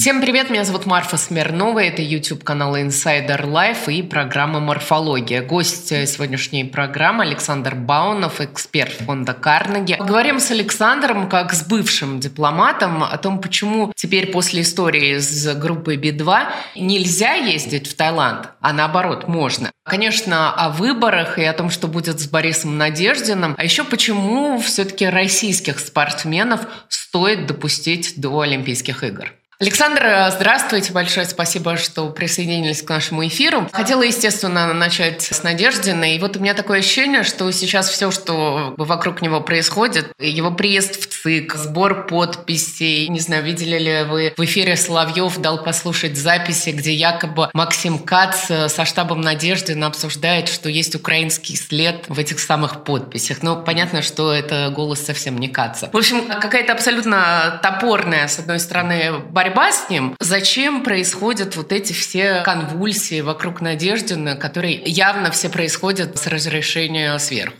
Всем привет, меня зовут Марфа Смирнова, это YouTube канал Insider Life и программа «Морфология». Гость сегодняшней программы Александр Баунов, эксперт фонда Карнеги. Поговорим с Александром, как с бывшим дипломатом, о том, почему теперь после истории с группой Би-2 нельзя ездить в Таиланд, а наоборот можно. Конечно, о выборах и о том, что будет с Борисом Надеждиным, а еще почему все-таки российских спортсменов стоит допустить до Олимпийских игр. Александр, здравствуйте, большое спасибо, что присоединились к нашему эфиру. Хотела, естественно, начать с Надеждиной. И вот у меня такое ощущение, что сейчас все, что вокруг него происходит, его приезд в ЦИК, сбор подписей, не знаю, видели ли вы в эфире Соловьев дал послушать записи, где якобы Максим Кац со штабом Надеждина обсуждает, что есть украинский след в этих самых подписях. Но понятно, что это голос совсем не Каца. В общем, какая-то абсолютно топорная, с одной стороны, борьба борьба с ним, зачем происходят вот эти все конвульсии вокруг Надеждина, которые явно все происходят с разрешения сверху?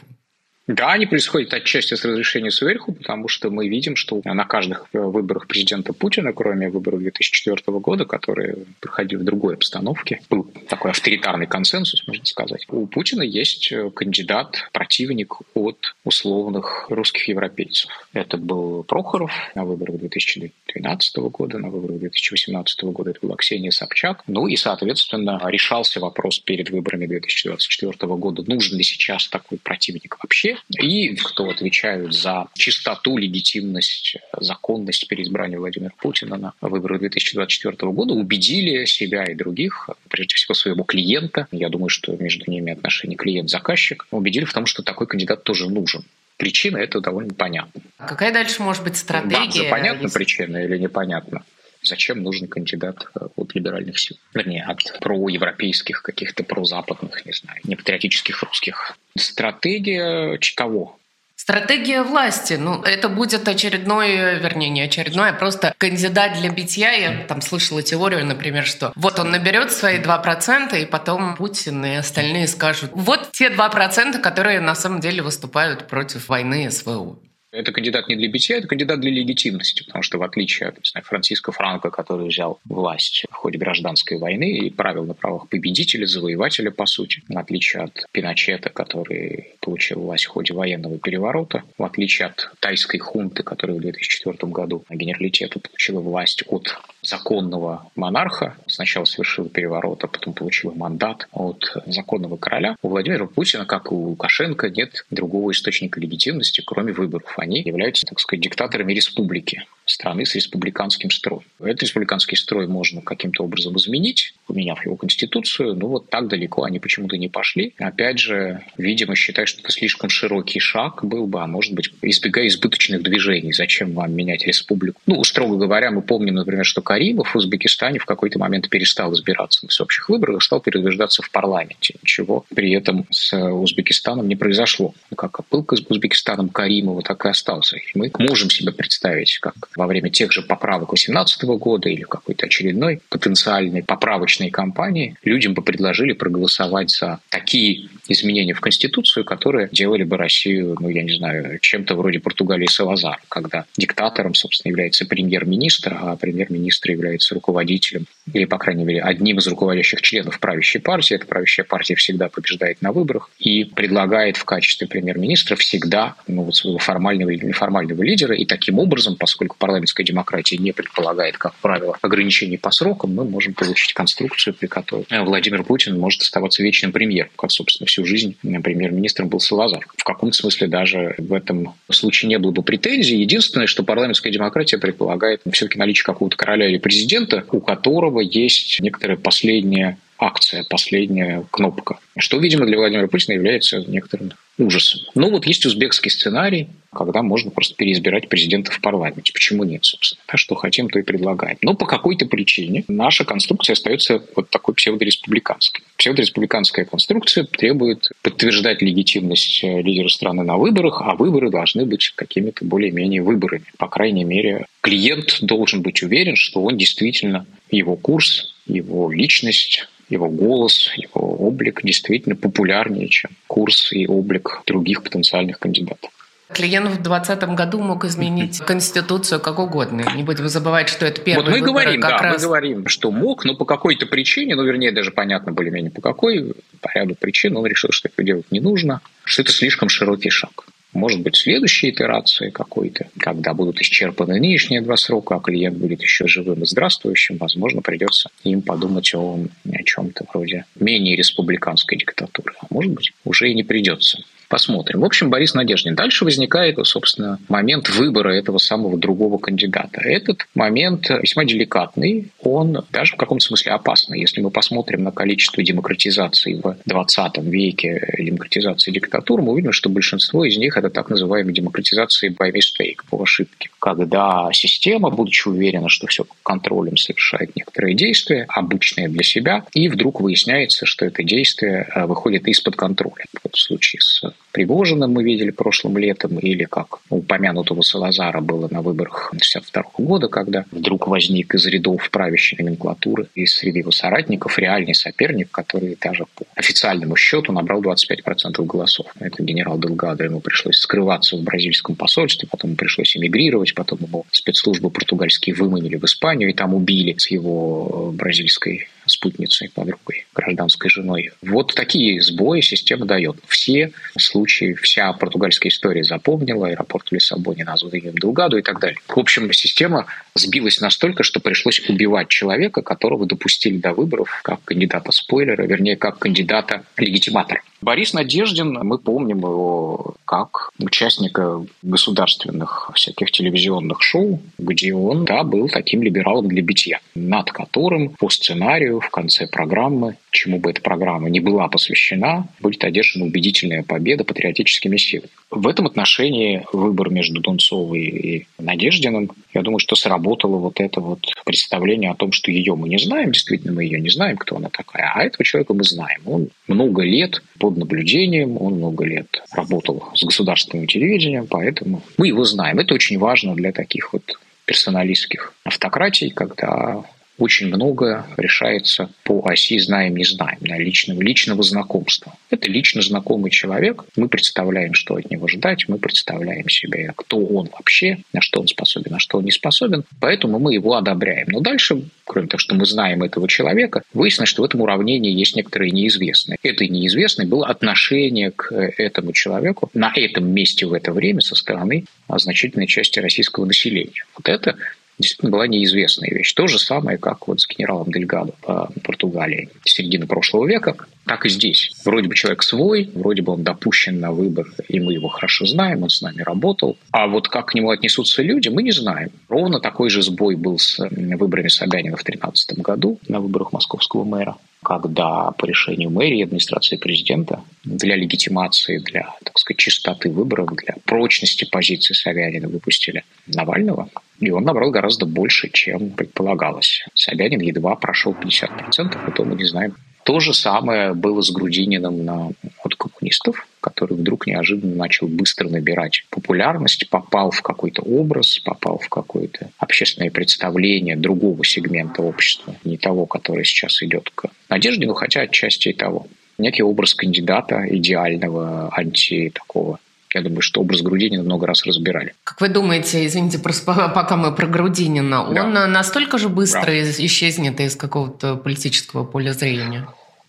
Да, они происходят отчасти с разрешения сверху, потому что мы видим, что на каждых выборах президента Путина, кроме выборов 2004 года, которые проходили в другой обстановке, был такой авторитарный консенсус, можно сказать. У Путина есть кандидат, противник от условных русских европейцев. Это был Прохоров на выборах 2012 года, на выборах 2018 года это была Ксения Собчак. Ну и, соответственно, решался вопрос перед выборами 2024 года, нужен ли сейчас такой противник вообще, и кто отвечают за чистоту, легитимность, законность переизбрания Владимира Путина на выборы 2024 года, убедили себя и других, прежде всего своего клиента, я думаю, что между ними отношения клиент-заказчик, убедили в том, что такой кандидат тоже нужен. Причина это довольно понятна. Какая дальше может быть стратегия? Да, понятна если... причина или непонятна? Зачем нужен кандидат от либеральных сил? Вернее, от проевропейских, каких-то прозападных, не знаю, непатриотических русских. Стратегия кого? Стратегия власти. Ну, это будет очередной, вернее, не очередной, а просто кандидат для битья. Я там слышала теорию, например, что вот он наберет свои 2%, и потом Путин и остальные скажут, вот те 2%, которые на самом деле выступают против войны СВО. Это кандидат не для битья, это кандидат для легитимности, потому что в отличие от знаю, Франциско Франко, который взял власть в ходе гражданской войны и правил на правах победителя, завоевателя, по сути, в отличие от Пиночета, который получил власть в ходе военного переворота, в отличие от тайской хунты, которая в 2004 году на генералитету получила власть от законного монарха, сначала совершила переворот, а потом получила мандат от законного короля. У Владимира Путина, как и у Лукашенко, нет другого источника легитимности, кроме выборов. Они являются, так сказать, диктаторами республики страны с республиканским строем. Этот республиканский строй можно каким-то образом изменить, поменяв его конституцию, но вот так далеко они почему-то не пошли. Опять же, видимо, считают, что это слишком широкий шаг был бы, а может быть, избегая избыточных движений. Зачем вам менять республику? Ну, строго говоря, мы помним, например, что Каримов в Узбекистане в какой-то момент перестал избираться на всеобщих выборах, стал переубеждаться в парламенте. Ничего при этом с Узбекистаном не произошло. Как пылка с Узбекистаном Каримова, так и остался. И мы можем себе представить, как во время тех же поправок 2018 года или какой-то очередной потенциальной поправочной кампании людям бы предложили проголосовать за такие изменения в Конституцию, которые делали бы Россию, ну, я не знаю, чем-то вроде Португалии Салазар, когда диктатором, собственно, является премьер-министр, а премьер-министр является руководителем, или, по крайней мере, одним из руководящих членов правящей партии. Эта правящая партия всегда побеждает на выборах и предлагает в качестве премьер-министра всегда ну, вот своего формального или неформального лидера. И таким образом, поскольку парламентская демократия не предполагает, как правило, ограничений по срокам, мы можем получить конструкцию, при которой Владимир Путин может оставаться вечным премьером, как, собственно, всю жизнь премьер-министром был Салазар. В каком-то смысле даже в этом случае не было бы претензий. Единственное, что парламентская демократия предполагает все-таки наличие какого-то короля или президента, у которого есть некоторая последняя акция, последняя кнопка. Что, видимо, для Владимира Путина является некоторым ужасом. Но вот есть узбекский сценарий, когда можно просто переизбирать президента в парламенте. Почему нет, собственно? Что хотим, то и предлагаем. Но по какой-то причине наша конструкция остается вот такой псевдореспубликанской. Псевдореспубликанская конструкция требует подтверждать легитимность э, лидера страны на выборах, а выборы должны быть какими-то более-менее выборами. По крайней мере, клиент должен быть уверен, что он действительно, его курс, его личность его голос, его облик действительно популярнее, чем курс и облик других потенциальных кандидатов. Клиент в 2020 году мог изменить Конституцию как угодно. Не будем забывать, что это первый Вот мы говорим, как да, раз... мы говорим, что мог, но по какой-то причине, ну, вернее, даже понятно более-менее по какой, по ряду причин он решил, что это делать не нужно, что это слишком широкий шаг. Может быть, следующей итерации какой-то, когда будут исчерпаны нынешние два срока, а клиент будет еще живым и здравствующим, возможно, придется им подумать о, о чем-то вроде менее республиканской диктатуры. А может быть, уже и не придется. Посмотрим. В общем, Борис Надеждин. Дальше возникает, собственно, момент выбора этого самого другого кандидата. Этот момент весьма деликатный, он даже в каком-то смысле опасный. Если мы посмотрим на количество демократизаций в 20 веке, демократизации диктатур, мы увидим, что большинство из них это так называемые демократизации by mistake, по ошибке. Когда система, будучи уверена, что все контролем совершает некоторые действия, обычные для себя, и вдруг выясняется, что это действие э, выходит из-под контроля. В случае с Пригожиным мы видели прошлым летом, или как упомянутого Салазара было на выборах 1962 года, когда вдруг возник из рядов правящей номенклатуры и среди его соратников реальный соперник, который даже по официальному счету набрал 25% голосов. Это генерал Делгадо, ему пришлось скрываться в бразильском посольстве, потом ему пришлось эмигрировать, потом его спецслужбы португальские выманили в Испанию и там убили с его бразильской спутницей, подругой, гражданской женой. Вот такие сбои система дает. Все случаи, вся португальская история запомнила, аэропорт в Лиссабоне назван именем Делгаду и так далее. В общем, система сбилась настолько, что пришлось убивать человека, которого допустили до выборов как кандидата спойлера, вернее, как кандидата легитиматора. Борис Надеждин, мы помним его как участника государственных всяких телевизионных шоу, где он, да, был таким либералом для битья, над которым по сценарию в конце программы, чему бы эта программа не была посвящена, будет одержана убедительная победа патриотическими силами. В этом отношении выбор между Дунцовой и Надеждиным, я думаю, что сработало вот это вот представление о том, что ее мы не знаем, действительно мы ее не знаем, кто она такая, а этого человека мы знаем. Он много лет под наблюдением, он много лет работал с государственным телевидением, поэтому мы его знаем. Это очень важно для таких вот персоналистских автократий, когда очень многое решается по оси «знаем-не знаем», на личного, личного знакомства. Это лично знакомый человек, мы представляем, что от него ждать, мы представляем себе, кто он вообще, на что он способен, на что он не способен, поэтому мы его одобряем. Но дальше, кроме того, что мы знаем этого человека, выяснилось, что в этом уравнении есть некоторые неизвестные. Это неизвестное было отношение к этому человеку на этом месте в это время со стороны значительной части российского населения. Вот это действительно была неизвестная вещь. То же самое, как вот с генералом Дельгадо по Португалии середины прошлого века, так и здесь. Вроде бы человек свой, вроде бы он допущен на выбор, и мы его хорошо знаем, он с нами работал. А вот как к нему отнесутся люди, мы не знаем. Ровно такой же сбой был с выборами Собянина в 2013 году на выборах московского мэра когда по решению мэрии и администрации президента для легитимации, для, так сказать, чистоты выборов, для прочности позиции Собянина выпустили Навального. И он набрал гораздо больше, чем предполагалось. Собянин едва прошел 50%, это мы не знаем. То же самое было с Грудининым на, от коммунистов, который вдруг неожиданно начал быстро набирать популярность, попал в какой-то образ, попал в какое-то общественное представление другого сегмента общества, не того, который сейчас идет к Надеждину, хотя отчасти и того. Некий образ кандидата идеального, анти такого я думаю, что образ Грудинина много раз разбирали. Как вы думаете, извините, пока мы про Грудинина, да. он настолько же быстро да. исчезнет из какого-то политического поля зрения?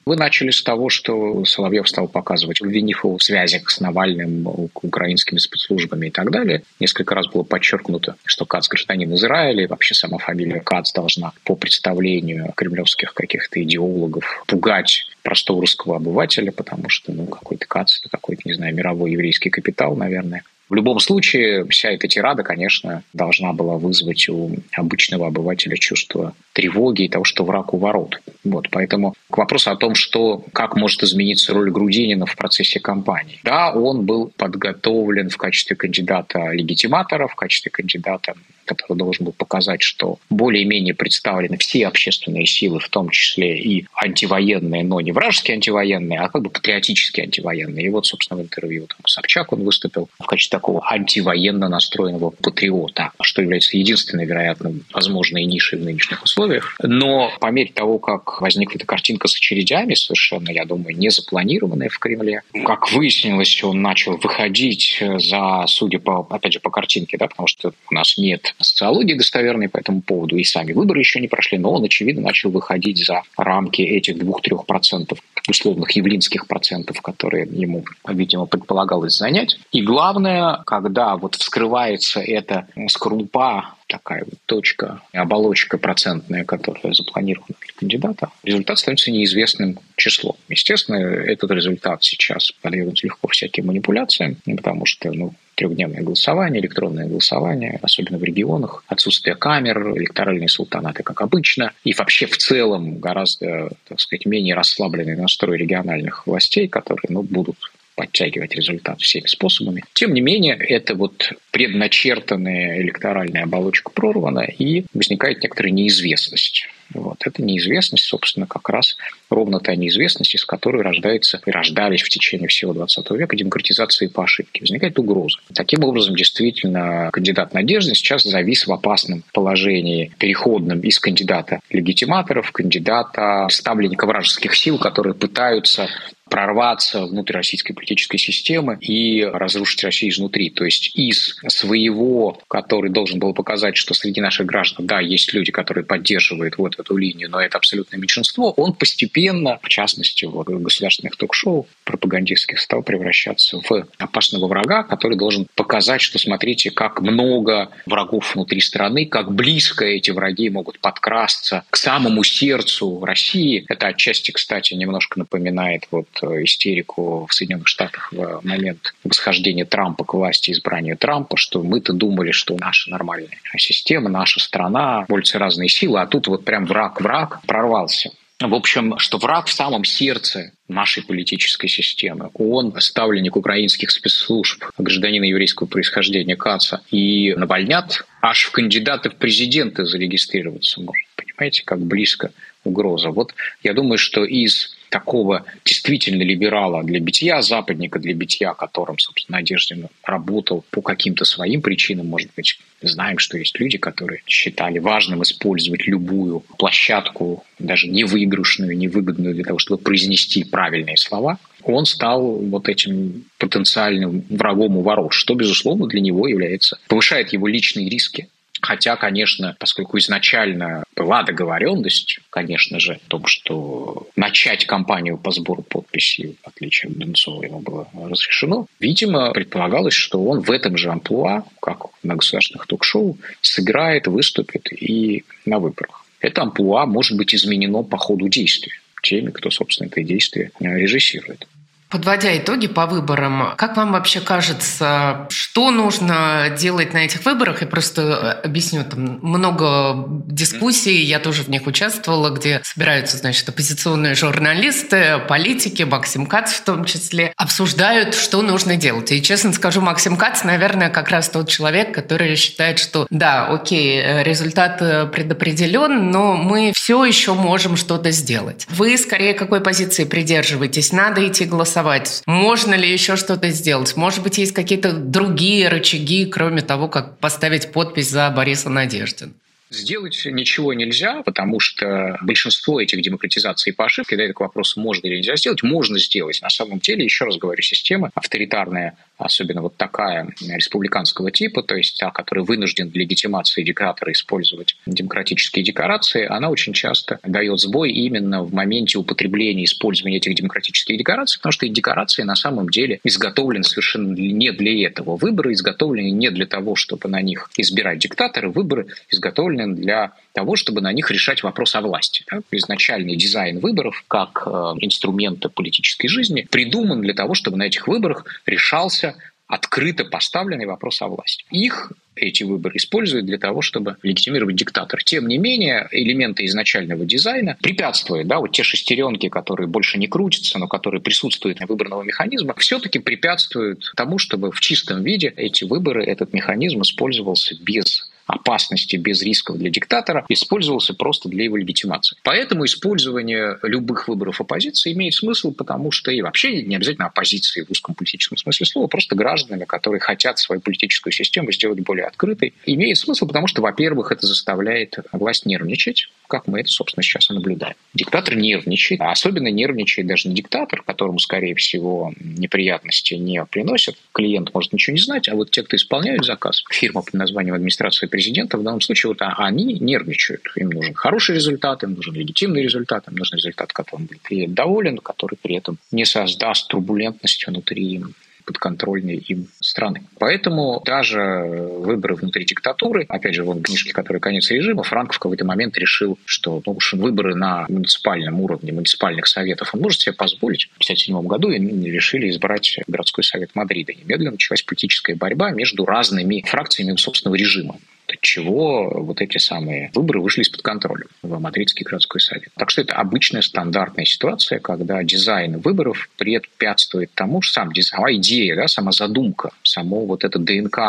Вы начали с того, что Соловьев стал показывать, обвинив его в связях с Навальным, украинскими спецслужбами и так далее. Несколько раз было подчеркнуто, что Кац гражданин Израиля, и вообще сама фамилия Кац должна по представлению кремлевских каких-то идеологов пугать простого русского обывателя, потому что ну, какой-то Кац – это какой-то, не знаю, мировой еврейский капитал, наверное. В любом случае, вся эта тирада, конечно, должна была вызвать у обычного обывателя чувство тревоги и того, что враг у ворот. Вот, поэтому к вопросу о том, что, как может измениться роль Грудинина в процессе кампании. Да, он был подготовлен в качестве кандидата легитиматора, в качестве кандидата который должен был показать, что более-менее представлены все общественные силы, в том числе и антивоенные, но не вражеские антивоенные, а как бы патриотические антивоенные. И вот, собственно, в интервью там, Собчак он выступил в качестве такого антивоенно настроенного патриота, что является единственной, вероятно, возможной нишей в нынешних условиях. Но по мере того, как возникла эта картинка с очередями, совершенно, я думаю, не запланированная в Кремле, как выяснилось, он начал выходить за, судя по, опять же, по картинке, да, потому что у нас нет социологии достоверной по этому поводу, и сами выборы еще не прошли, но он, очевидно, начал выходить за рамки этих двух-трех процентов условных явлинских процентов, которые ему, видимо, предполагалось занять. И главное, когда вот вскрывается эта скорлупа такая вот точка, оболочка процентная, которая запланирована для кандидата, результат становится неизвестным числом. Естественно, этот результат сейчас подвергнут легко всяким манипуляциям, потому что ну, трехдневное голосование, электронное голосование, особенно в регионах, отсутствие камер, электоральные султанаты, как обычно, и вообще в целом гораздо, так сказать, менее расслабленный настрой региональных властей, которые ну, будут подтягивать результат всеми способами. Тем не менее, это вот предначертанная электоральная оболочка прорвана, и возникает некоторая неизвестность. Вот. Эта неизвестность, собственно, как раз ровно та неизвестность, из которой рождается и рождались в течение всего 20 века демократизации по ошибке. Возникает угроза. Таким образом, действительно, кандидат Надежды сейчас завис в опасном положении, переходном из кандидата легитиматоров, кандидата ставленника вражеских сил, которые пытаются прорваться внутрь российской политической системы и разрушить Россию изнутри. То есть из своего, который должен был показать, что среди наших граждан, да, есть люди, которые поддерживают вот эту линию, но это абсолютное меньшинство, он постепенно, в частности, в государственных ток-шоу пропагандистских, стал превращаться в опасного врага, который должен показать, что смотрите, как много врагов внутри страны, как близко эти враги могут подкрасться к самому сердцу России. Это отчасти, кстати, немножко напоминает вот Э, истерику в Соединенных Штатах в момент восхождения Трампа к власти, избрания Трампа, что мы-то думали, что наша нормальная система, наша страна, борются разные силы, а тут вот прям враг-враг прорвался. В общем, что враг в самом сердце нашей политической системы. Он ставленник украинских спецслужб, гражданина еврейского происхождения Каца, и Навальнят аж в кандидаты в президенты зарегистрироваться может. Понимаете, как близко угроза. Вот я думаю, что из такого действительно либерала для битья, западника для битья, которым, собственно, Надеждин работал по каким-то своим причинам, может быть, знаем, что есть люди, которые считали важным использовать любую площадку, даже невыигрышную, невыгодную для того, чтобы произнести правильные слова, он стал вот этим потенциальным врагом у ворот, что, безусловно, для него является, повышает его личные риски Хотя, конечно, поскольку изначально была договоренность, конечно же, о том, что начать кампанию по сбору подписей, в отличие от Донцова, ему было разрешено, видимо, предполагалось, что он в этом же амплуа, как на государственных ток-шоу, сыграет, выступит и на выборах. Это амплуа может быть изменено по ходу действия теми, кто, собственно, это действие режиссирует. Подводя итоги по выборам, как вам вообще кажется, что нужно делать на этих выборах? Я просто э, объясню, там много дискуссий, я тоже в них участвовала, где собираются, значит, оппозиционные журналисты, политики, Максим Кац в том числе, обсуждают, что нужно делать. И, честно скажу, Максим Кац, наверное, как раз тот человек, который считает, что да, окей, э, результат э, предопределен, но мы все еще можем что-то сделать. Вы скорее какой позиции придерживаетесь? Надо идти голосовать голосовать? Можно ли еще что-то сделать? Может быть, есть какие-то другие рычаги, кроме того, как поставить подпись за Бориса Надеждина? Сделать ничего нельзя, потому что большинство этих демократизаций по ошибке, да, это к вопросу, можно или нельзя сделать, можно сделать. На самом деле, еще раз говорю, система авторитарная, особенно вот такая республиканского типа, то есть та, которая вынужден для легитимации диктатора использовать демократические декорации, она очень часто дает сбой именно в моменте употребления, использования этих демократических декораций, потому что эти декорации на самом деле изготовлены совершенно не для этого. Выборы изготовлены не для того, чтобы на них избирать диктатора, выборы изготовлены изготовлены для того, чтобы на них решать вопрос о власти. Да? Изначальный дизайн выборов как э, инструмента политической жизни придуман для того, чтобы на этих выборах решался открыто поставленный вопрос о власти. Их эти выборы используют для того, чтобы легитимировать диктатор. Тем не менее, элементы изначального дизайна препятствуют, да, вот те шестеренки, которые больше не крутятся, но которые присутствуют на выборного механизма, все-таки препятствуют тому, чтобы в чистом виде эти выборы, этот механизм использовался без опасности, без рисков для диктатора, использовался просто для его легитимации. Поэтому использование любых выборов оппозиции имеет смысл, потому что и вообще не обязательно оппозиции в узком политическом смысле слова, просто гражданами, которые хотят свою политическую систему сделать более открытой, имеет смысл, потому что, во-первых, это заставляет власть нервничать, как мы это, собственно, сейчас и наблюдаем. Диктатор нервничает, а особенно нервничает даже не диктатор, которому, скорее всего, неприятности не приносят. Клиент может ничего не знать, а вот те, кто исполняют заказ, фирма под названием администрации президента, в данном случае вот а, они нервничают. Им нужен хороший результат, им нужен легитимный результат, им нужен результат, которым будет доволен, который при этом не создаст турбулентности внутри подконтрольной им страны. Поэтому даже выборы внутри диктатуры, опять же, вон книжки, которые «Конец режима», Франк в какой-то момент решил, что ну, уж выборы на муниципальном уровне, муниципальных советов он может себе позволить. В 1957 году и решили избрать городской совет Мадрида. Немедленно началась политическая борьба между разными фракциями собственного режима чего вот эти самые выборы вышли из-под контроля в Мадридский городской совет. Так что это обычная стандартная ситуация, когда дизайн выборов препятствует тому, что сам дизайн, сама идея, да, сама задумка, само вот это ДНК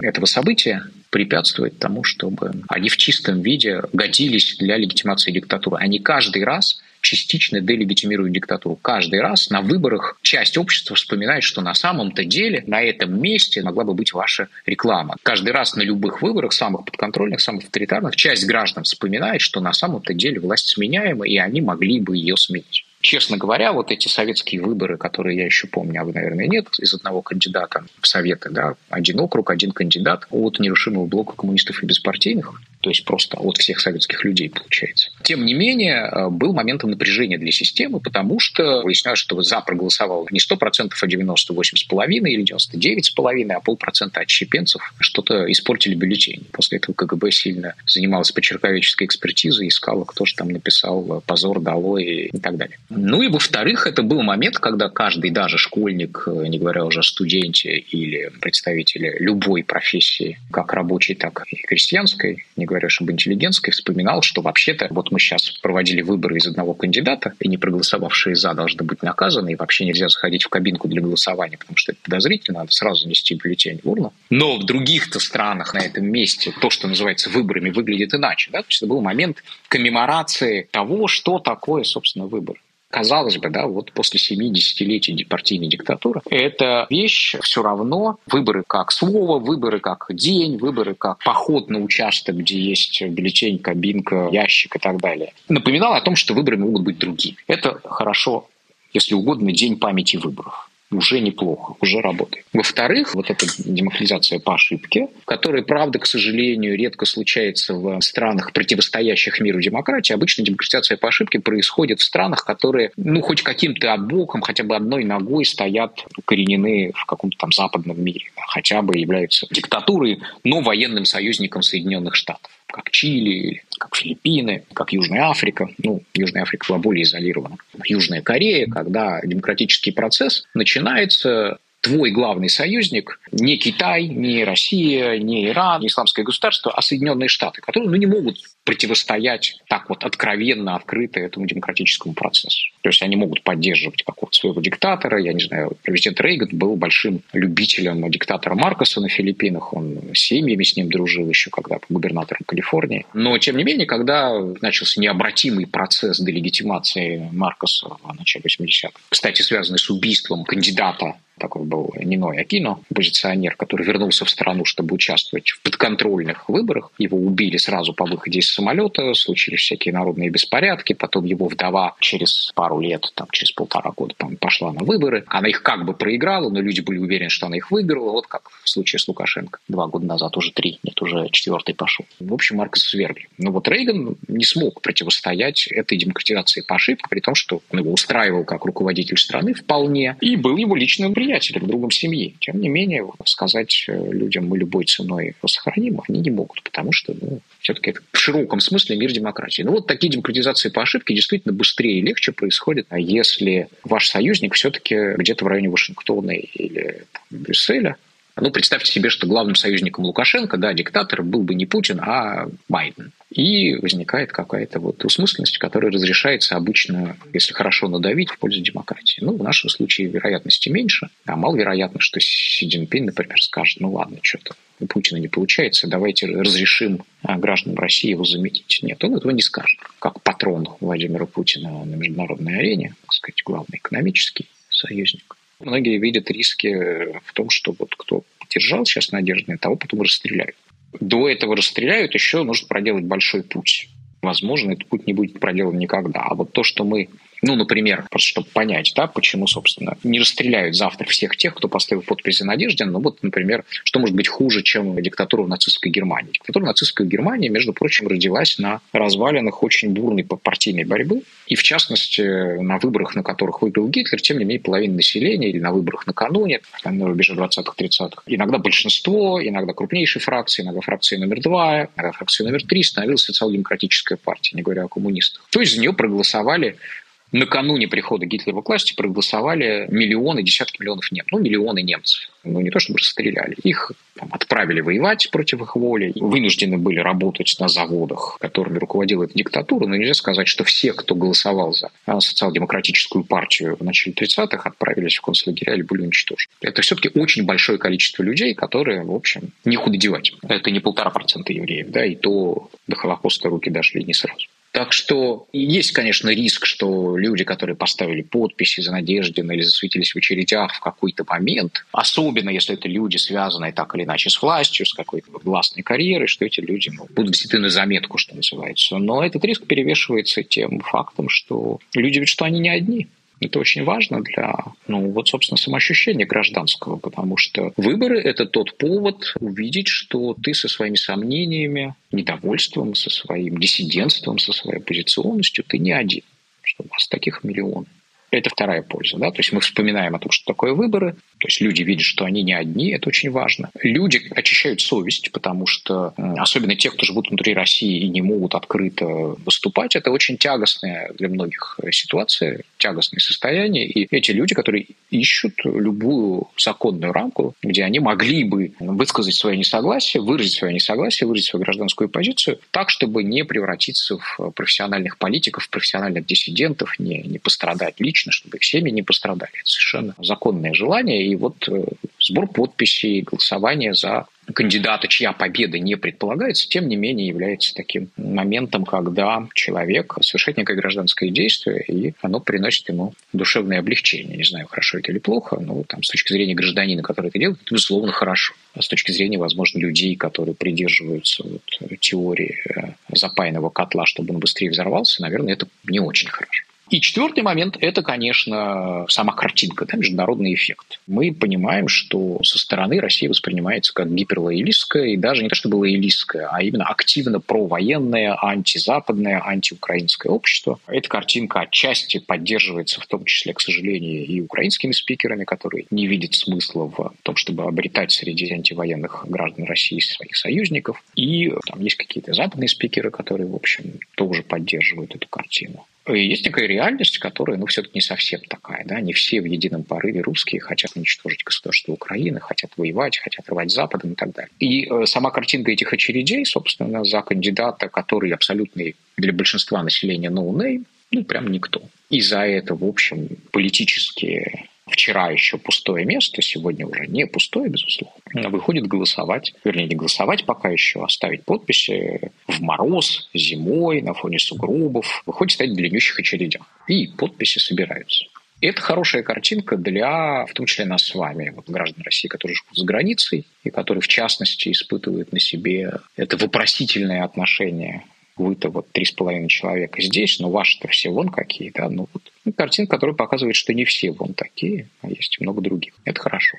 этого события препятствует тому, чтобы они в чистом виде годились для легитимации диктатуры. Они каждый раз частично делегитимируют диктатуру. Каждый раз на выборах часть общества вспоминает, что на самом-то деле на этом месте могла бы быть ваша реклама. Каждый раз на любых выборах, самых подконтрольных, самых авторитарных, часть граждан вспоминает, что на самом-то деле власть сменяема, и они могли бы ее сменить. Честно говоря, вот эти советские выборы, которые я еще помню, а вы, наверное, нет, из одного кандидата в Советы, да, один округ, один кандидат от нерушимого блока коммунистов и беспартийных, то есть просто от всех советских людей получается. Тем не менее, э, был моментом напряжения для системы, потому что выяснялось, что за проголосовало не 100%, а 98,5% или 99,5%, а полпроцента отщепенцев что-то испортили бюллетень. После этого КГБ сильно занималась почерковеческой экспертизой, искала, кто же там написал «позор, долой» и так далее. Ну и во-вторых, это был момент, когда каждый, даже школьник, э, не говоря уже о студенте или представителе любой профессии, как рабочей, так и крестьянской, не говоря уж об интеллигентской, вспоминал, что вообще-то вот мы сейчас проводили выборы из одного кандидата, и не проголосовавшие «за» должны быть наказаны, и вообще нельзя заходить в кабинку для голосования, потому что это подозрительно, надо сразу нести бюллетень в урну. Но в других-то странах на этом месте то, что называется выборами, выглядит иначе. Да? То есть это был момент коммеморации того, что такое, собственно, выбор казалось бы, да, вот после семи десятилетий партийной диктатуры, эта вещь все равно, выборы как слово, выборы как день, выборы как поход на участок, где есть бюллетень, кабинка, ящик и так далее, напоминала о том, что выборы могут быть другими. Это хорошо, если угодно, день памяти выборов уже неплохо, уже работает. Во-вторых, вот эта демократизация по ошибке, которая, правда, к сожалению, редко случается в странах, противостоящих миру демократии. Обычно демократизация по ошибке происходит в странах, которые, ну, хоть каким-то боком, хотя бы одной ногой стоят коренены в каком-то там западном мире, хотя бы являются диктатурой, но военным союзником Соединенных Штатов как Чили, как Филиппины, как Южная Африка. Ну, Южная Африка была более изолирована. Южная Корея, когда демократический процесс начинается твой главный союзник не Китай, не Россия, не Иран, не исламское государство, а Соединенные Штаты, которые ну, не могут противостоять так вот откровенно, открыто этому демократическому процессу. То есть они могут поддерживать какого-то своего диктатора. Я не знаю, президент Рейган был большим любителем диктатора Маркоса на Филиппинах. Он с семьями с ним дружил еще, когда губернатором Калифорнии. Но, тем не менее, когда начался необратимый процесс делегитимации Маркоса в начале 80-х, кстати, связанный с убийством кандидата такой был Ниной Акино, оппозиционер, который вернулся в страну, чтобы участвовать в подконтрольных выборах. Его убили сразу по выходе из самолета, случились всякие народные беспорядки, потом его вдова через пару лет, там, через полтора года, пошла на выборы. Она их как бы проиграла, но люди были уверены, что она их выиграла, вот как в случае с Лукашенко. Два года назад уже три, нет, уже четвертый пошел. В общем, Маркос свергли. Но вот Рейган не смог противостоять этой демократизации по ошибке, при том, что он его устраивал как руководитель страны вполне, и был его личным приятелем, другом семьи. Тем не менее, сказать э, людям мы любой ценой его сохраним, они не могут, потому что ну, все-таки это в широком смысле мир демократии. Ну вот такие демократизации по ошибке действительно быстрее и легче происходят, а если ваш союзник все-таки где-то в районе Вашингтона или Брюсселя, ну, представьте себе, что главным союзником Лукашенко, да, диктатора, был бы не Путин, а Байден. И возникает какая-то вот усмысленность, которая разрешается обычно, если хорошо надавить, в пользу демократии. Ну, в нашем случае вероятности меньше, а маловероятно, что Си Цзиньпин, например, скажет, ну ладно, что-то у Путина не получается, давайте разрешим а, гражданам России его заметить. Нет, он этого не скажет. Как патрон Владимира Путина на международной арене, так сказать, главный экономический союзник. Многие видят риски в том, что вот кто держал сейчас надежды, того потом расстреляют. До этого расстреляют, еще нужно проделать большой путь. Возможно, этот путь не будет проделан никогда. А вот то, что мы ну, например, просто чтобы понять, да, почему, собственно, не расстреляют завтра всех тех, кто поставил подписи Надеждин. Ну, вот, например, что может быть хуже, чем диктатура в нацистской Германии? Диктатура в нацистской Германии, между прочим, родилась на развалинах очень бурной партийной борьбы. И, в частности, на выборах, на которых выиграл Гитлер, тем не менее, половина населения, или на выборах накануне, там, на рубеже 20-30-х, иногда большинство, иногда крупнейшие фракции, иногда фракции номер два, иногда фракции номер три становилась социал-демократическая партия, не говоря о коммунистах. То есть за нее проголосовали накануне прихода Гитлера к власти проголосовали миллионы, десятки миллионов немцев. Ну, миллионы немцев. Ну, не то чтобы расстреляли. Их там, отправили воевать против их воли, вынуждены были работать на заводах, которыми руководила эта диктатура. Но нельзя сказать, что все, кто голосовал за а, социал-демократическую партию в начале 30-х, отправились в концлагеря или были уничтожены. Это все-таки очень большое количество людей, которые, в общем, не худо девать. Это не полтора процента евреев, да, и то до Холокоста руки дошли не сразу. Так что есть, конечно, риск, что люди, которые поставили подписи за Надеждина или засветились в очередях в какой-то момент, особенно если это люди, связанные так или иначе с властью, с какой-то властной карьерой, что эти люди ну, будут взяты на заметку, что называется. Но этот риск перевешивается тем фактом, что люди ведь что они не одни. Это очень важно для, ну, вот, собственно, самоощущения гражданского, потому что выборы – это тот повод увидеть, что ты со своими сомнениями, недовольством, со своим диссидентством, со своей оппозиционностью, ты не один, что у вас таких миллионы. Это вторая польза. Да? То есть мы вспоминаем о том, что такое выборы, то есть люди видят, что они не одни, это очень важно. Люди очищают совесть, потому что особенно те, кто живут внутри России и не могут открыто выступать, это очень тягостная для многих ситуация, тягостное состояние. И эти люди, которые ищут любую законную рамку, где они могли бы высказать свое несогласие, выразить свое несогласие, выразить свою гражданскую позицию так, чтобы не превратиться в профессиональных политиков, в профессиональных диссидентов, не, не пострадать лично, чтобы их семьи не пострадали. Это совершенно законное желание и вот э, сбор подписей, голосование за кандидата, чья победа не предполагается, тем не менее является таким моментом, когда человек совершает некое гражданское действие, и оно приносит ему душевное облегчение. Не знаю, хорошо это или плохо, но там, с точки зрения гражданина, который это делает, это, безусловно, хорошо. А с точки зрения, возможно, людей, которые придерживаются вот, теории э, запаянного котла, чтобы он быстрее взорвался, наверное, это не очень хорошо. И четвертый момент – это, конечно, сама картинка, да, международный эффект. Мы понимаем, что со стороны Россия воспринимается как гиперлоялистская, и даже не то чтобы лоялистская, а именно активно провоенное, антизападное, антиукраинское общество. Эта картинка отчасти поддерживается, в том числе, к сожалению, и украинскими спикерами, которые не видят смысла в том, чтобы обретать среди антивоенных граждан России своих союзников. И там есть какие-то западные спикеры, которые, в общем, тоже поддерживают эту картину. Есть некая реальность, которая, ну, все-таки не совсем такая, да, не все в едином порыве русские хотят уничтожить государство Украины, хотят воевать, хотят рвать Западом и так далее. И э, сама картинка этих очередей, собственно, за кандидата, который абсолютный для большинства населения no name, ну, прям никто. И за это, в общем, политические вчера еще пустое место, сегодня уже не пустое, безусловно, выходит голосовать, вернее, не голосовать пока еще, а ставить подписи в мороз, зимой, на фоне сугробов, выходит стоять в длиннющих очередях. И подписи собираются. И это хорошая картинка для, в том числе, нас с вами, вот, граждан России, которые живут за границей, и которые, в частности, испытывают на себе это вопросительное отношение вы-то вот три с половиной человека здесь, но ваши-то все вон какие, да, ну вот ну, картинка, которая показывает, что не все вон такие, а есть много других. Это хорошо.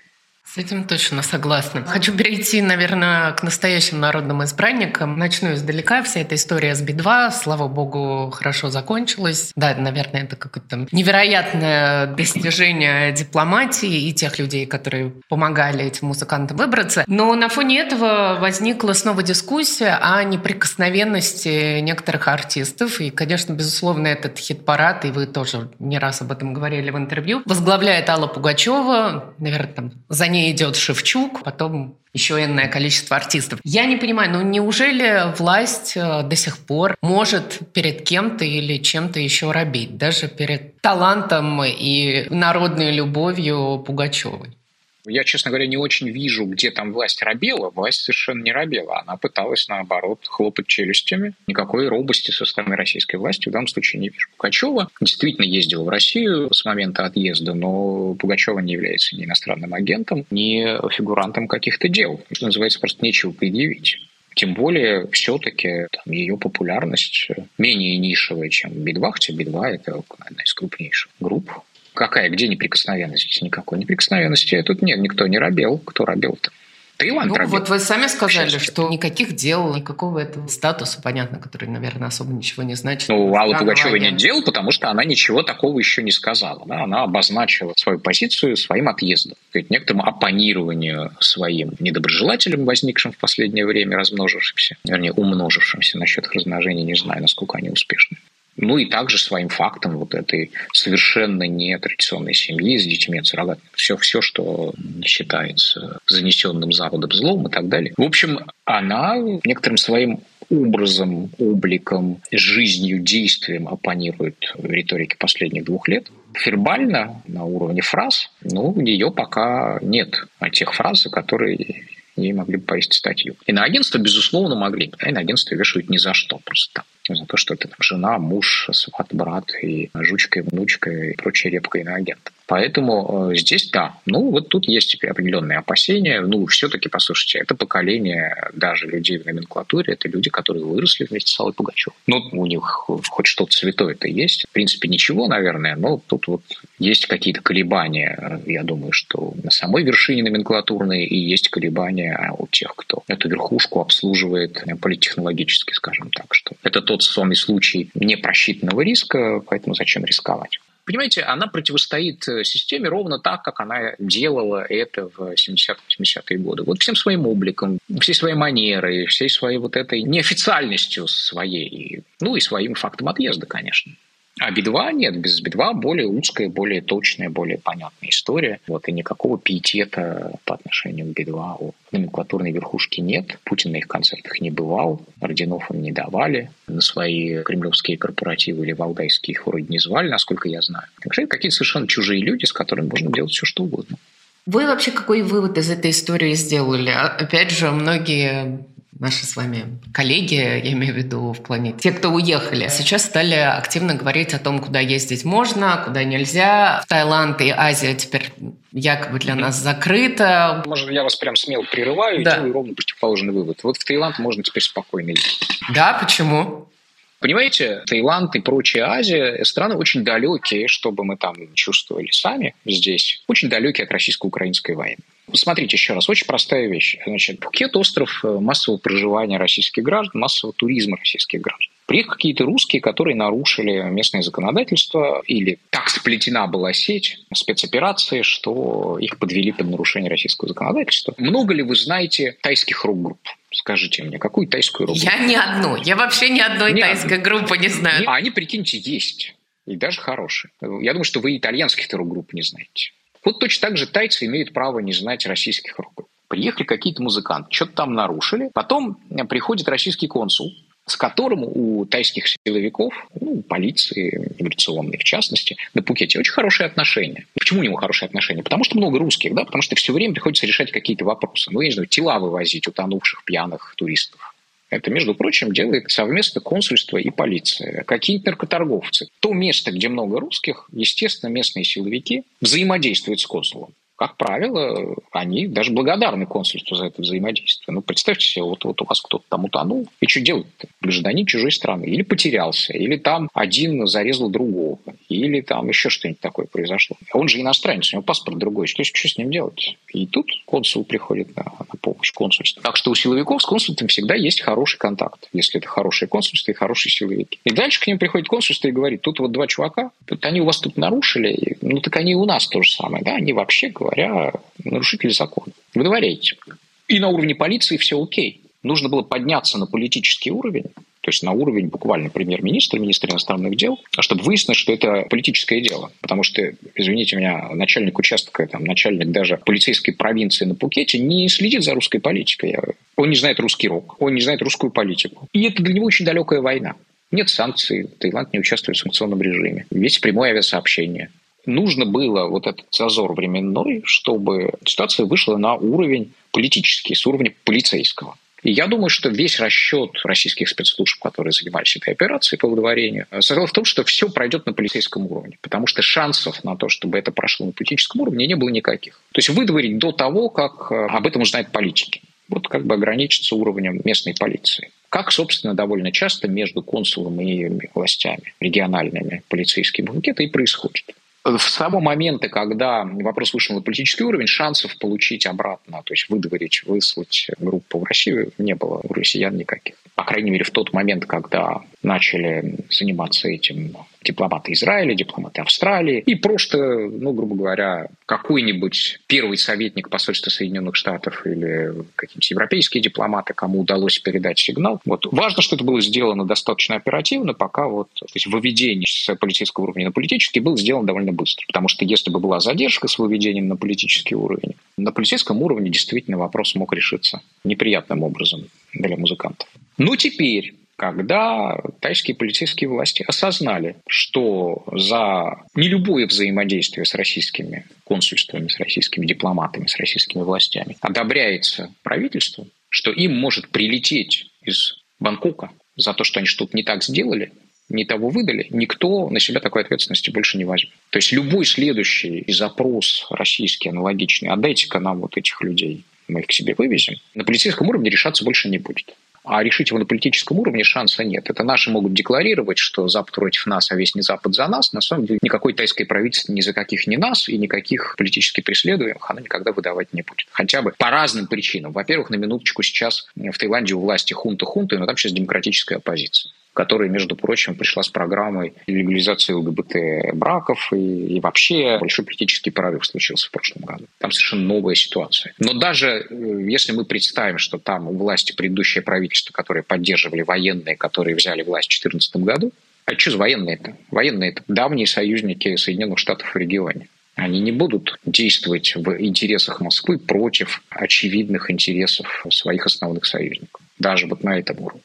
С этим точно согласна. Хочу перейти, наверное, к настоящим народным избранникам. Начну издалека. Вся эта история с Би-2, слава богу, хорошо закончилась. Да, наверное, это какое-то невероятное достижение дипломатии и тех людей, которые помогали этим музыкантам выбраться. Но на фоне этого возникла снова дискуссия о неприкосновенности некоторых артистов. И, конечно, безусловно, этот хит-парад, и вы тоже не раз об этом говорили в интервью, возглавляет Алла Пугачева. Наверное, там за ней ней идет Шевчук, потом еще иное количество артистов. Я не понимаю, ну неужели власть э, до сих пор может перед кем-то или чем-то еще робить, даже перед талантом и народной любовью Пугачевой? Я, честно говоря, не очень вижу, где там власть робела. Власть совершенно не робела. Она пыталась, наоборот, хлопать челюстями. Никакой робости со стороны российской власти в данном случае не вижу. Пугачева действительно ездила в Россию с момента отъезда, но Пугачева не является ни иностранным агентом, ни фигурантом каких-то дел. Что называется, просто нечего предъявить. Тем более, все-таки там, ее популярность менее нишевая, чем Би-2, хотя Би-2 – это одна из крупнейших групп Какая, где неприкосновенность? Никакой неприкосновенности. Тут нет, никто не робел. Кто робел-то? Таиланд ну. Вот вы сами сказали, что никаких дел, никакого этого статуса, понятно, который, наверное, особо ничего не значит. Ну, Алла Пугачева нет дел, потому что она ничего такого еще не сказала. Да? Она обозначила свою позицию своим отъездом, сказать, некоторому оппонированию своим недоброжелателям, возникшим в последнее время, размножившимся, вернее, умножившимся насчет размножения, не знаю, насколько они успешны. Ну и также своим фактом вот этой совершенно нетрадиционной семьи с детьми от. Все, все, что считается занесенным Западом злом и так далее. В общем, она некоторым своим образом, обликом, жизнью, действием оппонирует риторике последних двух лет. Фербально, на уровне фраз, ну, ее пока нет. А тех фраз, которые ей могли бы повесить статью. И на агентство, безусловно, могли. И на агентство вешают ни за что просто так за то, что ты там жена, муж, сват, брат и жучка, и внучка и прочая репка иноагента. Поэтому э, здесь да. Ну, вот тут есть определенные опасения. Ну, все-таки, послушайте, это поколение даже людей в номенклатуре, это люди, которые выросли вместе с Аллой Пугачевой. Ну, у них хоть что-то святое-то есть. В принципе, ничего, наверное, но тут вот есть какие-то колебания. Я думаю, что на самой вершине номенклатурной и есть колебания у тех, кто эту верхушку обслуживает политтехнологически, скажем так. Что это тот самый случай непросчитанного риска, поэтому зачем рисковать? Понимаете, она противостоит э, системе ровно так, как она делала это в 70-80-е годы. Вот всем своим обликом, всей своей манерой, всей своей вот этой неофициальностью своей, ну и своим фактом отъезда, конечно. А Би-2 нет, без Би-2 более узкая, более точная, более понятная история. Вот, и никакого пиетета по отношению к Би-2 у номенклатурной верхушки нет. Путин на их концертах не бывал, орденов им не давали, на свои кремлевские корпоративы или валдайские их вроде не звали, насколько я знаю. Так что это какие-то совершенно чужие люди, с которыми можно делать все, что угодно. Вы вообще какой вывод из этой истории сделали? Опять же, многие наши с вами коллеги, я имею в виду в плане те, кто уехали, сейчас стали активно говорить о том, куда ездить можно, куда нельзя. В Таиланд и Азия теперь якобы для нас закрыта. Может, я вас прям смело прерываю да. и делаю ровно противоположный вывод. Вот в Таиланд можно теперь спокойно ездить. Да, почему? Понимаете, Таиланд и прочая Азия – страны очень далекие, чтобы мы там чувствовали сами здесь, очень далекие от российско-украинской войны. Смотрите еще раз, очень простая вещь. Значит, Пхукет – остров э, массового проживания российских граждан, массового туризма российских граждан. Приехали какие-то русские, которые нарушили местное законодательство, или так сплетена была сеть спецоперации, что их подвели под нарушение российского законодательства. Много ли вы знаете тайских рок-групп? Скажите мне, какую тайскую рок-группу? Я ни одну. Я вообще ни одной ни тайской группы не знаю. А они, прикиньте, есть. И даже хорошие. Я думаю, что вы итальянских рок-групп не знаете. Вот точно так же тайцы имеют право не знать российских рок Приехали какие-то музыканты, что-то там нарушили. Потом приходит российский консул, с которым у тайских силовиков, ну, полиции, миграционной в частности, на Пукете очень хорошие отношения. Почему у него хорошие отношения? Потому что много русских, да, потому что все время приходится решать какие-то вопросы. Ну, я не знаю, тела вывозить утонувших пьяных туристов это, между прочим, делает совместно консульство и полиция. Какие-то наркоторговцы. То место, где много русских, естественно, местные силовики взаимодействуют с консулом как правило, они даже благодарны консульству за это взаимодействие. Ну, представьте себе, вот, вот у вас кто-то там утонул, и что делать-то? Гражданин чужой страны. Или потерялся, или там один зарезал другого, или там еще что-нибудь такое произошло. Он же иностранец, у него паспорт другой. Что, что с ним делать? И тут консул приходит на, на помощь консульству. Так что у силовиков с консульством всегда есть хороший контакт, если это хорошее консульство и хорошие силовики. И дальше к ним приходит консульство и говорит, тут вот два чувака, вот они у вас тут нарушили, ну так они и у нас то же самое, да, они вообще говорят говоря, нарушители закона. Выдворяйте. И на уровне полиции все окей. Нужно было подняться на политический уровень, то есть на уровень буквально премьер-министра, министра иностранных дел, чтобы выяснить, что это политическое дело. Потому что, извините меня, начальник участка, там, начальник даже полицейской провинции на Пукете не следит за русской политикой. Он не знает русский рок, он не знает русскую политику. И это для него очень далекая война. Нет санкций, Таиланд не участвует в санкционном режиме. Есть прямое авиасообщение. Нужно было вот этот зазор временной, чтобы ситуация вышла на уровень политический, с уровня полицейского. И я думаю, что весь расчет российских спецслужб, которые занимались этой операцией по выдворению, состоял в том, что все пройдет на полицейском уровне. Потому что шансов на то, чтобы это прошло на политическом уровне, не было никаких. То есть выдворить до того, как э, об этом узнают политики. Вот как бы ограничиться уровнем местной полиции. Как, собственно, довольно часто между консулом и властями региональными полицейскими это и происходит в самого момента, когда вопрос вышел на политический уровень, шансов получить обратно, то есть выдворить, выслать группу в Россию не было у россиян никаких. По крайней мере, в тот момент, когда начали заниматься этим дипломаты Израиля, дипломаты Австралии и просто, ну, грубо говоря, какой-нибудь первый советник посольства Соединенных Штатов или какие-нибудь европейские дипломаты, кому удалось передать сигнал. Вот. Важно, что это было сделано достаточно оперативно, пока вот то есть выведение с политического уровня на политический было сделано довольно быстро. Потому что если бы была задержка с выведением на политический уровень, на полицейском уровне действительно вопрос мог решиться неприятным образом для музыкантов. Но теперь когда тайские полицейские власти осознали, что за не любое взаимодействие с российскими консульствами, с российскими дипломатами, с российскими властями одобряется правительством, что им может прилететь из Бангкока за то, что они что-то не так сделали, не того выдали, никто на себя такой ответственности больше не возьмет. То есть любой следующий запрос российский аналогичный, отдайте-ка нам вот этих людей, мы их к себе вывезем, на полицейском уровне решаться больше не будет а решить его на политическом уровне шанса нет. Это наши могут декларировать, что Запад против нас, а весь не Запад за нас. На самом деле никакой тайское правительство ни за каких ни нас и никаких политически преследуемых оно никогда выдавать не будет. Хотя бы по разным причинам. Во-первых, на минуточку сейчас в Таиланде у власти хунта-хунта, но там сейчас демократическая оппозиция которая, между прочим, пришла с программой легализации ЛГБТ-браков и, и вообще большой политический прорыв случился в прошлом году. Там совершенно новая ситуация. Но даже э, если мы представим, что там у власти предыдущее правительство, которое поддерживали военные, которые взяли власть в 2014 году, а что за военные-то? Военные – это давние союзники Соединенных Штатов в регионе. Они не будут действовать в интересах Москвы против очевидных интересов своих основных союзников. Даже вот на этом уровне.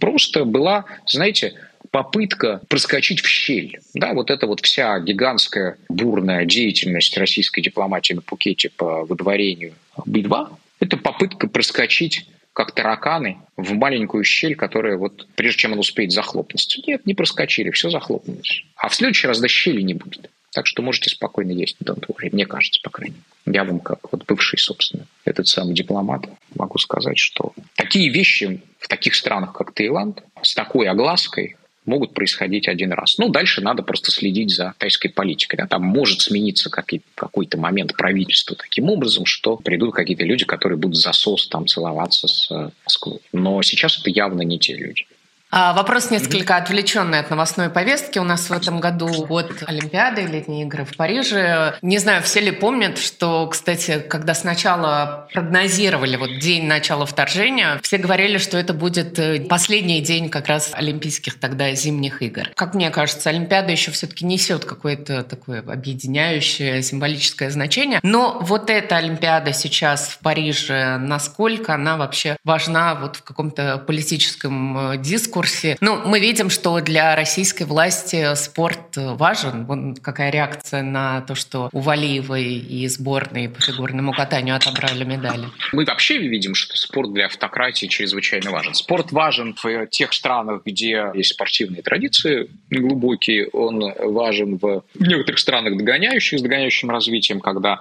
Просто была, знаете, попытка проскочить в щель. Да, вот эта вот вся гигантская бурная деятельность российской дипломатии на Пукете по выдворению Би-2 – это попытка проскочить как тараканы в маленькую щель, которая вот прежде чем он успеет захлопнуться. Нет, не проскочили, все захлопнулось. А в следующий раз до щели не будет. Так что можете спокойно есть don't worry, мне кажется, по крайней мере. Я вам, как вот бывший, собственно, этот самый дипломат, могу сказать, что такие вещи в таких странах, как Таиланд, с такой оглаской могут происходить один раз. Ну, дальше надо просто следить за тайской политикой. Да? Там может смениться какой-то момент правительства таким образом, что придут какие-то люди, которые будут засос там целоваться с Москвой. Но сейчас это явно не те люди. А, вопрос несколько отвлеченный от новостной повестки. У нас в этом году год Олимпиады, летние игры в Париже. Не знаю, все ли помнят, что, кстати, когда сначала прогнозировали вот день начала вторжения, все говорили, что это будет э, последний день как раз Олимпийских тогда зимних игр. Как мне кажется, Олимпиада еще все-таки несет какое-то такое объединяющее символическое значение. Но вот эта Олимпиада сейчас в Париже, насколько она вообще важна вот в каком-то политическом э, дискурсе, курсе. Ну, мы видим, что для российской власти спорт важен. Вон какая реакция на то, что у Валиевой и сборной по фигурному катанию отобрали медали. Мы вообще видим, что спорт для автократии чрезвычайно важен. Спорт важен в тех странах, где есть спортивные традиции глубокие. Он важен в некоторых странах догоняющих, с догоняющим развитием, когда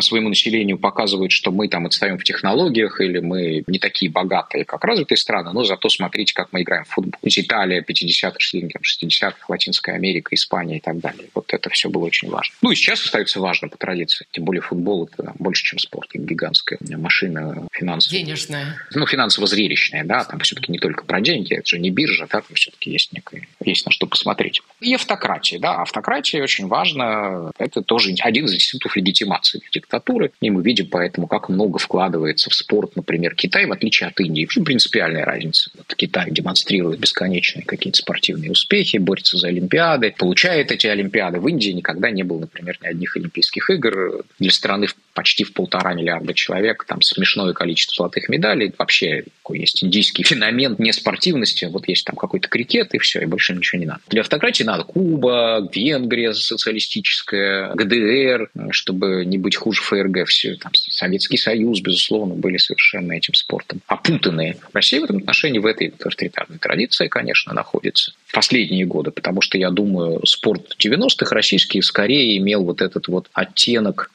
своему населению показывают, что мы там отстаем в технологиях или мы не такие богатые, как развитые страны, но зато смотрите, как мы играем в футбол. Италия 50-х, 60-х, Латинская Америка, Испания и так далее. Вот это все было очень важно. Ну и сейчас остается важно по традиции. Тем более футбол – это больше, чем спорт. Это гигантская машина финансовая. Денежная. Ну, финансово-зрелищная, да. Там все-таки не только про деньги, это же не биржа, да, там все-таки есть некое, есть на что посмотреть. И автократия, да. Автократия очень важна. Это тоже один из институтов легитимации этой диктатуры, и мы видим поэтому, как много вкладывается в спорт, например, Китай, в отличие от Индии. В принципиальная разница. Вот Китай демонстрирует бесконечные какие-то спортивные успехи, борется за Олимпиады, получает эти Олимпиады. В Индии никогда не было, например, ни одних Олимпийских игр. Для страны почти в полтора миллиарда человек, там смешное количество золотых медалей. Вообще такой есть индийский феномен неспортивности. Вот есть там какой-то крикет, и все, и больше ничего не надо. Для автократии надо Куба, Венгрия социалистическая, ГДР, чтобы не быть хуже ФРГ. Все, там, Советский Союз, безусловно, были совершенно этим спортом опутанные. Россия в этом отношении в этой авторитарной традиции, конечно, находится в последние годы, потому что, я думаю, спорт 90-х российский скорее имел вот этот вот оттенок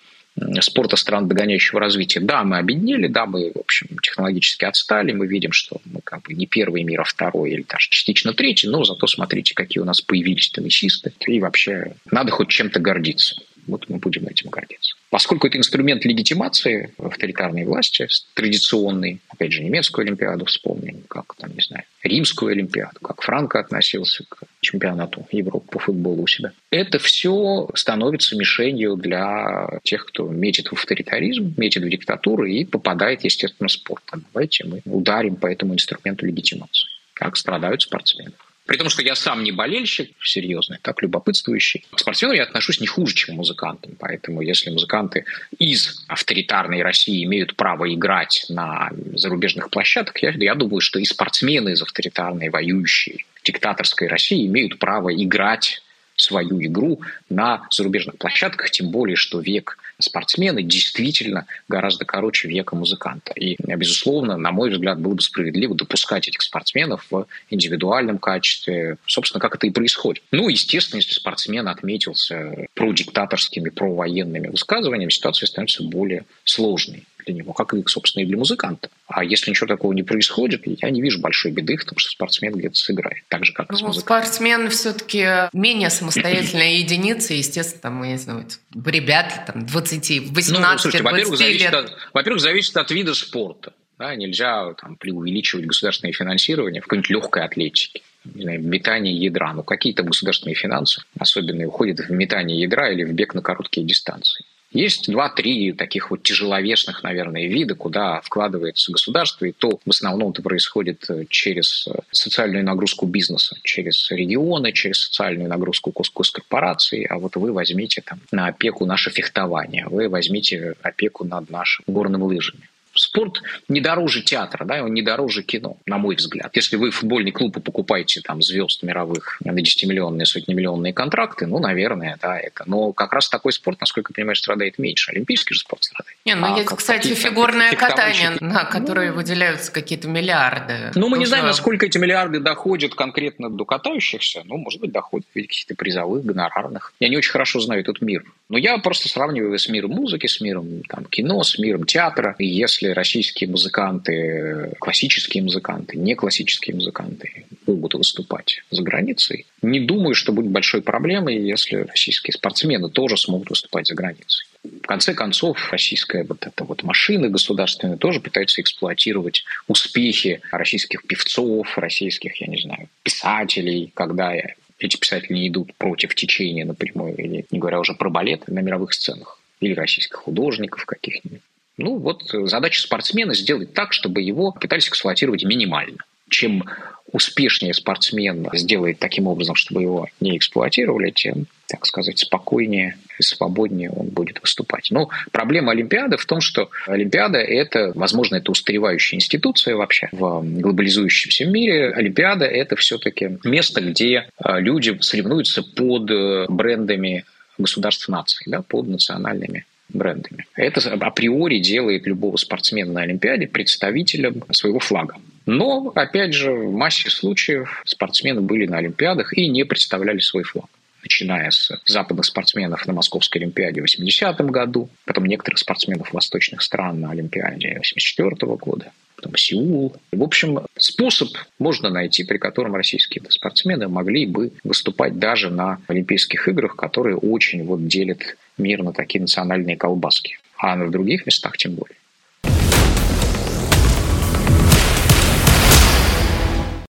спорта стран догоняющего развития. Да, мы объединили, да, мы, в общем, технологически отстали, мы видим, что мы как бы не первый мир, а второй или даже частично третий, но зато смотрите, какие у нас появились теннисисты. И вообще надо хоть чем-то гордиться. Вот мы будем этим гордиться. Поскольку это инструмент легитимации авторитарной власти, традиционный, опять же, немецкую Олимпиаду вспомним, как там, не знаю, римскую Олимпиаду, как Франко относился к чемпионату Европы по футболу у себя. Это все становится мишенью для тех, кто метит в авторитаризм, метит в диктатуру и попадает, естественно, в спорт. Давайте мы ударим по этому инструменту легитимации. Как страдают спортсмены. При том, что я сам не болельщик серьезный, так любопытствующий. К спортсменам я отношусь не хуже, чем музыкантам. Поэтому если музыканты из авторитарной России имеют право играть на зарубежных площадках, я, я думаю, что и спортсмены из авторитарной, воюющей, диктаторской России имеют право играть свою игру на зарубежных площадках, тем более, что век спортсмена действительно гораздо короче века музыканта. И, безусловно, на мой взгляд, было бы справедливо допускать этих спортсменов в индивидуальном качестве, собственно, как это и происходит. Ну, естественно, если спортсмен отметился продиктаторскими, провоенными высказываниями, ситуация становится более сложной для него, как и, собственно, и для музыканта. А если ничего такого не происходит, я не вижу большой беды в том, что спортсмен где-то сыграет. Так же, как ну. Спортсмен все-таки менее самостоятельная единица, естественно, там, я не знаю, ребята там 20, 18, ну, слушайте, во-первых, зависит от, во-первых, зависит от вида спорта. Да, нельзя там, преувеличивать государственное финансирование в какой-нибудь легкой атлетике метание ядра. Ну, какие-то государственные финансы, особенно уходят в метание ядра или в бег на короткие дистанции. Есть два-три таких вот тяжеловесных, наверное, вида, куда вкладывается государство, и то в основном это происходит э, через э, социальную нагрузку бизнеса, через регионы, через социальную нагрузку госкорпораций, а вот вы возьмите там на опеку наше фехтование, вы возьмите опеку над нашим горным лыжами спорт не дороже театра, да, он не дороже кино, на мой взгляд. Если вы футбольный клуб и покупаете там звезд мировых на 10-миллионные, сотни-миллионные контракты, ну, наверное, да, это. Но как раз такой спорт, насколько я понимаю, страдает меньше. Олимпийский же спорт страдает. Не, ну, а есть, кстати, фигурное катание, на которое ну, выделяются какие-то миллиарды. Ну, мы не знаем, насколько эти миллиарды доходят конкретно до катающихся. Ну, может быть, доходят в виде каких-то призовых, гонорарных. Я не очень хорошо знаю этот мир. Но я просто сравниваю с миром музыки, с миром там, кино, с миром театра. И если российские музыканты, классические музыканты, не классические музыканты могут выступать за границей, не думаю, что будет большой проблемой, если российские спортсмены тоже смогут выступать за границей. В конце концов, российская вот эта вот машина государственная тоже пытается эксплуатировать успехи российских певцов, российских, я не знаю, писателей, когда эти писатели не идут против течения напрямую, или не говоря уже про балет на мировых сценах, или российских художников каких-нибудь. Ну вот задача спортсмена сделать так, чтобы его пытались эксплуатировать минимально. Чем успешнее спортсмен сделает таким образом, чтобы его не эксплуатировали, тем, так сказать, спокойнее и свободнее он будет выступать. Но проблема Олимпиады в том, что Олимпиада – это, возможно, это устаревающая институция вообще в глобализующемся мире. Олимпиада – это все-таки место, где а, люди соревнуются под э, брендами государств наций, да, под национальными брендами. Это априори делает любого спортсмена на Олимпиаде представителем своего флага. Но, опять же, в массе случаев спортсмены были на Олимпиадах и не представляли свой флаг начиная с западных спортсменов на Московской Олимпиаде в 80-м году, потом некоторых спортсменов восточных стран на Олимпиаде 84 -го года, потом Сеул. В общем, способ можно найти, при котором российские спортсмены могли бы выступать даже на Олимпийских играх, которые очень вот делят мир на такие национальные колбаски. А в других местах тем более.